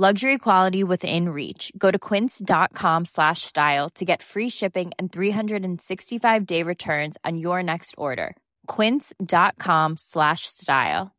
Luxury quality within reach. Go to quince.com slash style to get free shipping and 365 day returns on your next order. Quince.com slash style.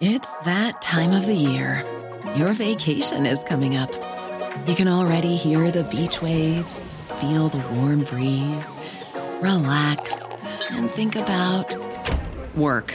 It's that time of the year. Your vacation is coming up. You can already hear the beach waves, feel the warm breeze, relax, and think about work.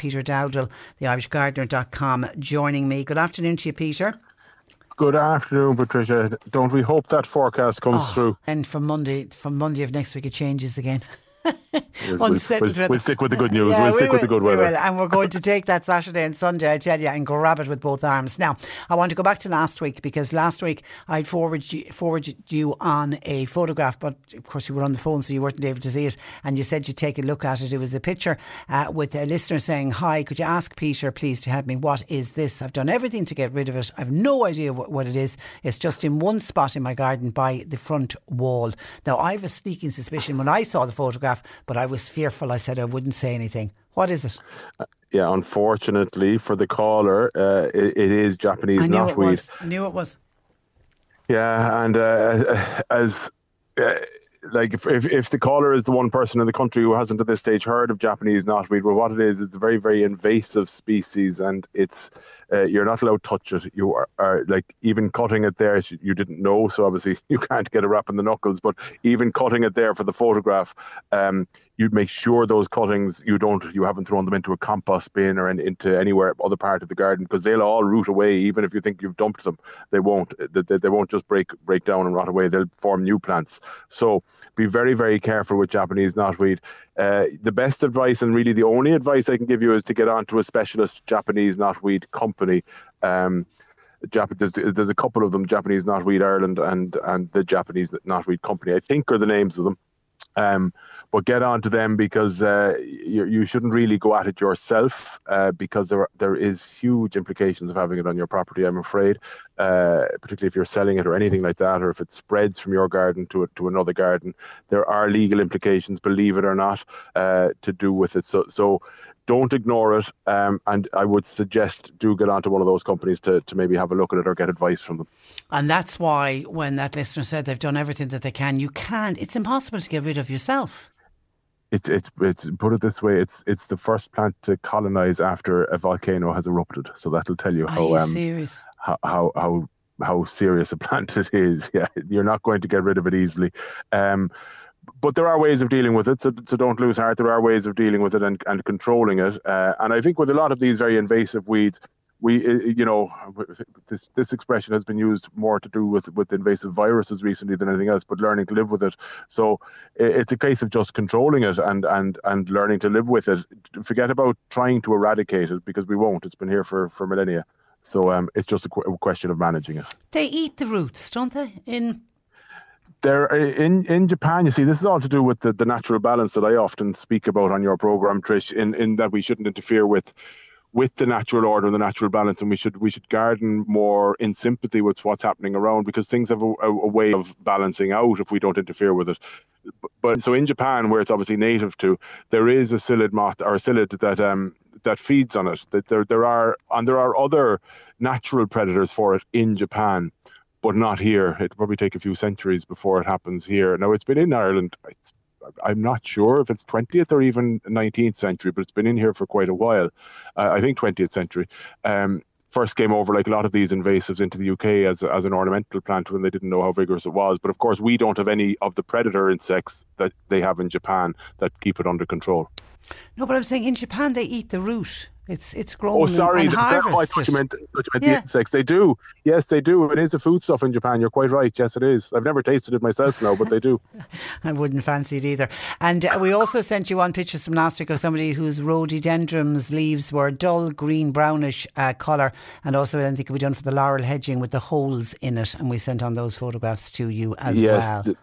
Peter Dowdall, theirishgardener.com, joining me. Good afternoon to you, Peter. Good afternoon, Patricia. Don't we hope that forecast comes Oh, through? And from Monday, from Monday of next week, it changes again. We'll, we'll, we'll, we'll stick with the good news. Yeah, we'll we stick with the good we weather. will. And we're going to take that Saturday and Sunday, I tell you, and grab it with both arms. Now, I want to go back to last week because last week I forwarded you, forwarded you on a photograph, but of course you were on the phone, so you weren't able to see it. And you said you'd take a look at it. It was a picture uh, with a listener saying, Hi, could you ask Peter, please, to help me? What is this? I've done everything to get rid of it. I've no idea what, what it is. It's just in one spot in my garden by the front wall. Now, I have a sneaking suspicion when I saw the photograph, but I was fearful. I said I wouldn't say anything. What is it? Yeah, unfortunately for the caller, uh, it, it is Japanese I knew it knotweed. I knew it was. Yeah, and uh, as uh, like if, if if the caller is the one person in the country who hasn't at this stage heard of Japanese knotweed, well, what it is, it's a very very invasive species, and it's uh, you're not allowed to touch it. You are, are like even cutting it there, you didn't know, so obviously you can't get a wrap in the knuckles. But even cutting it there for the photograph, um, you'd make sure those cuttings you don't you haven't thrown them into a compost bin or in, into anywhere other part of the garden because they'll all root away even if you think you've dumped them. They won't they, they, won't just break break down and rot away. They'll form new plants. So be very very careful with Japanese knotweed. Uh, the best advice and really the only advice I can give you is to get onto a specialist Japanese knotweed company. Um, Jap- there's, there's a couple of them Japanese Knotweed Ireland and and the Japanese Knotweed Company I think are the names of them um, but get on to them because uh, you, you shouldn't really go at it yourself uh, because there there is huge implications of having it on your property. I'm afraid, uh, particularly if you're selling it or anything like that, or if it spreads from your garden to to another garden, there are legal implications, believe it or not, uh, to do with it. So so. Don't ignore it, um, and I would suggest do get onto one of those companies to, to maybe have a look at it or get advice from them. And that's why when that listener said they've done everything that they can, you can't. It's impossible to get rid of yourself. it's it's it's put it this way it's it's the first plant to colonize after a volcano has erupted so that'll tell you how um, serious how, how how how serious a plant it is yeah you're not going to get rid of it easily um, but there are ways of dealing with it so, so don't lose heart there are ways of dealing with it and, and controlling it uh, and i think with a lot of these very invasive weeds we, uh, you know, this this expression has been used more to do with with invasive viruses recently than anything else, but learning to live with it. So it's a case of just controlling it and and and learning to live with it. Forget about trying to eradicate it because we won't. It's been here for for millennia. So um, it's just a, qu- a question of managing it. They eat the roots, don't they? In there in in Japan, you see, this is all to do with the, the natural balance that I often speak about on your program, Trish. In in that we shouldn't interfere with with the natural order and the natural balance, and we should we should garden more in sympathy with what's happening around because things have a, a, way of balancing out if we don't interfere with it. But, but, so in Japan, where it's obviously native to, there is a psyllid moth or a psyllid that um that feeds on it. That there there are and there are other natural predators for it in Japan. But not here. It'll probably take a few centuries before it happens here. Now it's been in Ireland. I'm not sure if it's 20th or even 19th century, but it's been in here for quite a while. Uh, I think 20th century. Um, first came over like a lot of these invasives into the UK as as an ornamental plant when they didn't know how vigorous it was. But of course, we don't have any of the predator insects that they have in Japan that keep it under control. No, but I'm saying in Japan they eat the root. It's it's grown. Oh, sorry, and, and harvested. I meant, I meant yeah. the insects. They do. Yes, they do. It is a foodstuff in Japan. You're quite right. Yes, it is. I've never tasted it myself now, but they do. I wouldn't fancy it either. And uh, we also sent you one pictures from last week of somebody whose rhododendrons leaves were dull green brownish uh, colour, and also I think it could be done for the laurel hedging with the holes in it. And we sent on those photographs to you as yes, well. Th-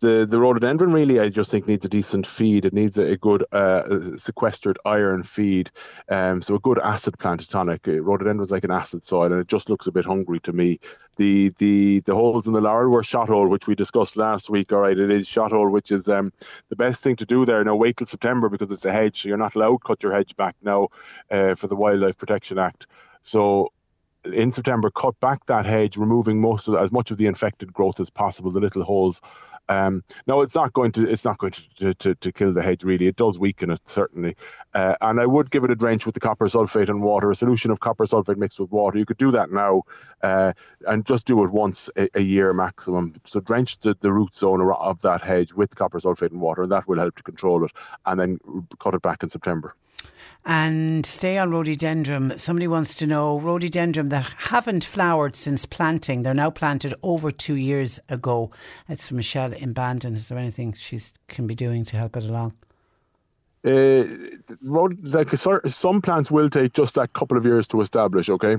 the the rhododendron really I just think needs a decent feed. It needs a, a good uh, sequestered iron feed. Um, so a good acid plant tonic. Uh, rhododendron's like an acid soil, and it just looks a bit hungry to me. The the the holes in the laurel were shot hole, which we discussed last week. All right, it is shot hole, which is um, the best thing to do there. Now wait till September because it's a hedge, so you're not allowed to cut your hedge back now uh, for the Wildlife Protection Act. So in September, cut back that hedge, removing most of as much of the infected growth as possible, the little holes um, no, it's not going to it's not going to, to, to, kill the hedge really. It does weaken it certainly, uh, and I would give it a drench with the copper sulfate and water, a solution of copper sulfate mixed with water. You could do that now, uh, and just do it once a, a, year maximum. So drench the, the root zone of that hedge with copper sulfate and water, and that will help to control it. And then cut it back in September. And stay on rhododendron. Somebody wants to know rhododendron that haven't flowered since planting. They're now planted over two years ago. It's Michelle in Bandon. Is there anything she can be doing to help it along? Uh, like some plants will take just that couple of years to establish. Okay,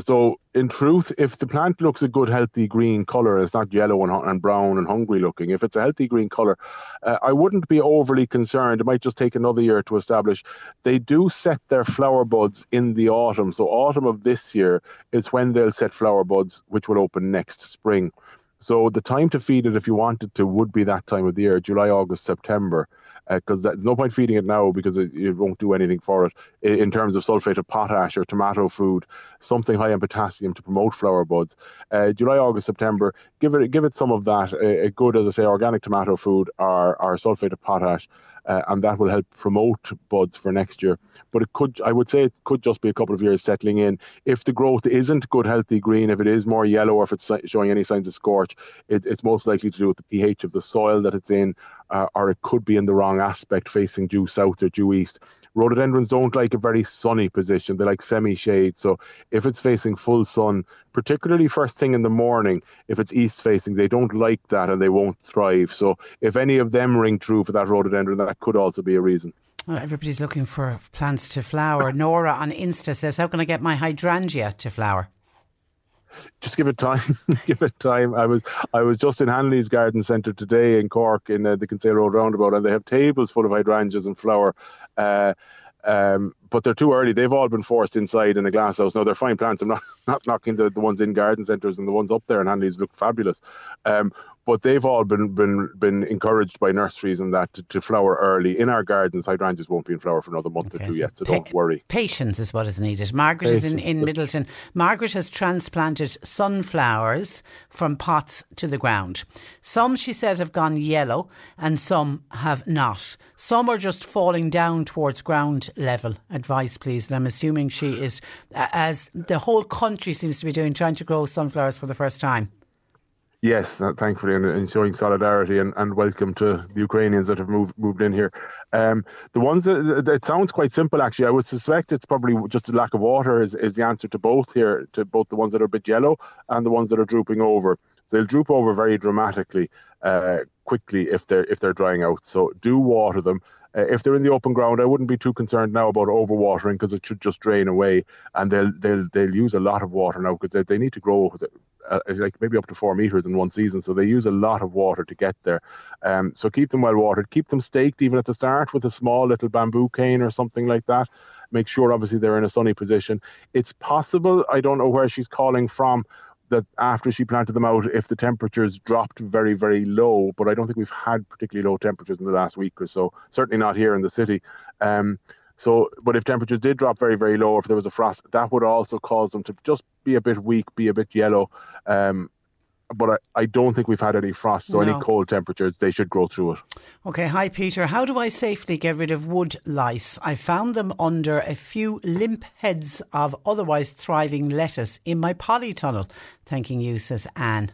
so, in truth, if the plant looks a good, healthy green color, it's not yellow and, and brown and hungry looking. If it's a healthy green color, uh, I wouldn't be overly concerned. It might just take another year to establish. They do set their flower buds in the autumn. So, autumn of this year is when they'll set flower buds, which will open next spring. So, the time to feed it, if you wanted to, would be that time of the year July, August, September because uh, there's no point feeding it now because it, it, won't do anything for it in terms of sulfate of potash or tomato food, something high in potassium to promote flower buds. Uh, July, August, September, give it give it some of that. A, a good, as I say, organic tomato food or, or sulfate of potash uh, and that will help promote buds for next year. But it could, I would say, it could just be a couple of years settling in. If the growth isn't good, healthy green, if it is more yellow, or if it's showing any signs of scorch, it, it's most likely to do with the pH of the soil that it's in, uh, or it could be in the wrong aspect, facing due south or due east. Rhododendrons don't like a very sunny position; they like semi-shade. So if it's facing full sun, particularly first thing in the morning, if it's east facing, they don't like that and they won't thrive. So if any of them ring true for that rhododendron, that could also be a reason. Well, everybody's looking for plants to flower. Nora on Insta says, "How can I get my hydrangea to flower?" Just give it time. give it time. I was I was just in Hanley's Garden Centre today in Cork in uh, the Kinsale Road roundabout, and they have tables full of hydrangeas and flower. Uh, um, but they're too early. They've all been forced inside in a glass house. No, they're fine plants. I'm not, not knocking the, the ones in garden centres and the ones up there in Hanley's look fabulous. Um, but they've all been been been encouraged by nurseries and that to, to flower early. In our gardens, hydrangeas won't be in flower for another month okay, or two so yet, so pa- don't worry. Patience is what is needed. Margaret Patience. is in, in Midleton. Margaret has transplanted sunflowers from pots to the ground. Some, she said, have gone yellow and some have not. Some are just falling down towards ground level. Advice, please. And I'm assuming she is, as the whole country seems to be doing, trying to grow sunflowers for the first time. Yes, uh, thankfully, and, and showing solidarity and, and welcome to the Ukrainians that have moved moved in here. Um, the ones that it sounds quite simple, actually. I would suspect it's probably just a lack of water is, is the answer to both here, to both the ones that are a bit yellow and the ones that are drooping over. So they'll droop over very dramatically, uh, quickly if they're if they're drying out. So do water them. Uh, if they're in the open ground, I wouldn't be too concerned now about overwatering because it should just drain away, and they'll they'll they'll use a lot of water now because they, they need to grow uh, like maybe up to four meters in one season, so they use a lot of water to get there. Um, so keep them well watered, keep them staked even at the start with a small little bamboo cane or something like that. Make sure obviously they're in a sunny position. It's possible. I don't know where she's calling from that after she planted them out, if the temperatures dropped very, very low, but I don't think we've had particularly low temperatures in the last week or so. Certainly not here in the city. Um, so, but if temperatures did drop very, very low, if there was a frost, that would also cause them to just be a bit weak, be a bit yellow. Um, but I, I don't think we've had any frost, so no. any cold temperatures, they should grow through it. Okay, hi Peter. How do I safely get rid of wood lice? I found them under a few limp heads of otherwise thriving lettuce in my polytunnel. Thanking you, says Anne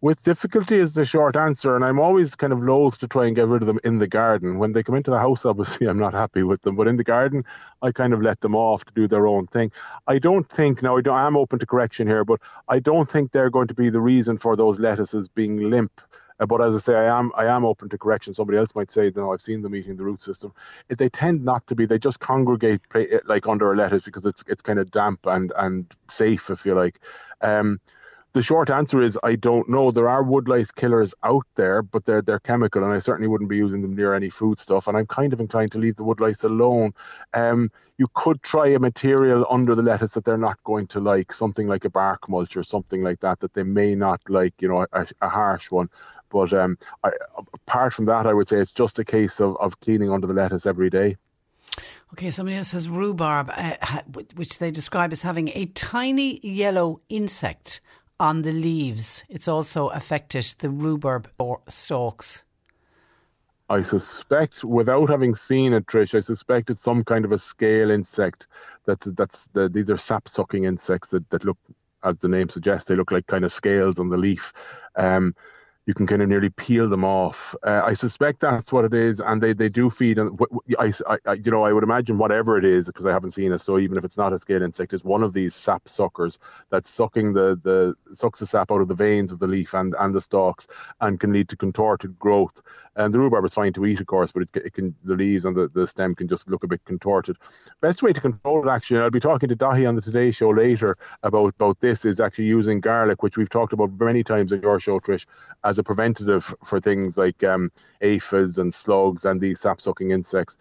with difficulty is the short answer, and I'm always kind of loath to try and get rid of them in the garden. When they come into the house, obviously, I'm not happy with them, but in the garden, I kind of let them off to do their own thing. I don't think now. I am open to correction here, but I don't think they're going to be the reason for those lettuces being limp. Uh, but as I say, I am I am open to correction. Somebody else might say, you know, I've seen them eating the root system." They tend not to be. They just congregate like under a lettuce because it's it's kind of damp and and safe, if you like. Um, the short answer is I don't know. There are woodlice killers out there, but they're they're chemical, and I certainly wouldn't be using them near any food stuff. And I'm kind of inclined to leave the woodlice alone. Um, you could try a material under the lettuce that they're not going to like, something like a bark mulch or something like that, that they may not like. You know, a, a harsh one. But um, I, apart from that, I would say it's just a case of, of cleaning under the lettuce every day. Okay, somebody else says rhubarb, uh, which they describe as having a tiny yellow insect on the leaves. It's also affected the rhubarb or stalks. I suspect, without having seen it, Trish, I suspect it's some kind of a scale insect. That that's the, these are sap sucking insects that, that look, as the name suggests, they look like kind of scales on the leaf. Um, you can kind of nearly peel them off. Uh, I suspect that's what it is, and they, they do feed. And I, I, you know, I would imagine whatever it is, because I haven't seen it. So even if it's not a scale insect, it's one of these sap suckers that's sucking the the sucks the sap out of the veins of the leaf and and the stalks, and can lead to contorted growth. And the rhubarb is fine to eat, of course, but it, it can the leaves and the, the stem can just look a bit contorted. Best way to control it, actually, I'll be talking to Daithí on the Today Show later about about this is actually using garlic, which we've talked about many times on your show, Trish, as a preventative for things like um, aphids and slugs and these sap sucking insects.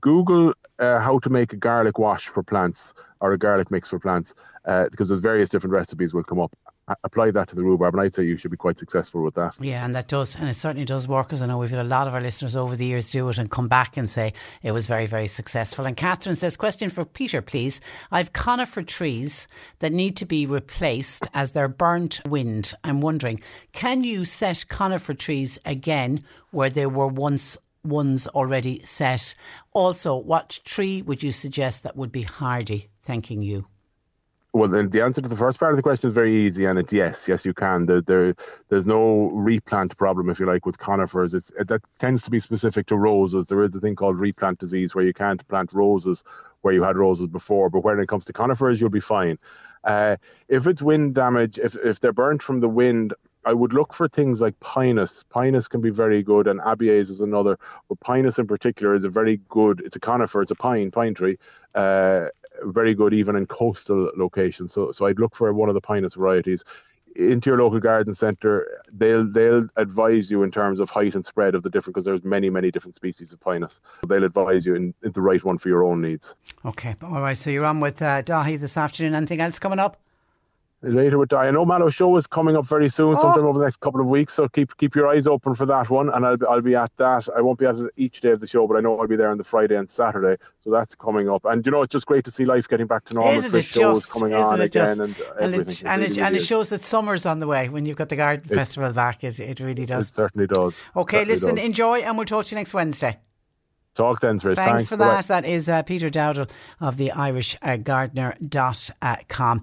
Google uh, how to make a garlic wash for plants or a garlic mix for plants uh, because there's various different recipes will come up apply that to the rhubarb, and I'd say you should be quite successful with that. Yeah, and that does, and it certainly does work. Because I know we've had a lot of our listeners over the years do it and come back and say it was very, very successful. And Catherine says, question for Peter, please. I've conifer trees that need to be replaced as they're burnt wind. I'm wondering, can you set conifer trees again where they were once ones already set? Also, what tree would you suggest that would be hardy? Thanking you. Well, then the answer to the first part of the question is very easy, and it's yes, yes, you can. There, there there's no replant problem, if you like, with conifers. It's it, that tends to be specific to roses. There is a thing called replant disease where you can't plant roses where you had roses before, but when it comes to conifers, you'll be fine. Uh, if it's wind damage, if if they're burnt from the wind, I would look for things like pinus. Pinus can be very good, and abies is another. But pinus in particular is a very good. It's a conifer. It's a pine pine tree. Uh, very good even in coastal locations. So so I'd look for one of the pinus varieties into your local garden centre. They'll they'll advise you in terms of height and spread of the different because there's many many different species of pinus. They'll advise you in, in, the right one for your own needs. Okay, all right. So you're on with uh, Daithí this afternoon. Anything else coming up? Later with die. I know Mallow show is coming up very soon, oh. sometime oh. over the next couple of weeks. So keep keep your eyes open for that one, and I'll I'll be at that. I won't be at it each day of the show, but I know I'll be there on the Friday and Saturday. So that's coming up, and you know it's just great to see life getting back to normal. Isn't shows just, coming on again, and uh, and it, and, it, and it, shows that summer's on the way when you've got the garden it, festival back. It it really does. It certainly does. Okay, certainly listen, does. enjoy, and we'll talk to you next Wednesday. Talk then, Trish. Thanks, Thanks for that. That is uh, Peter Dowdall of the IrishGardener.com. Uh,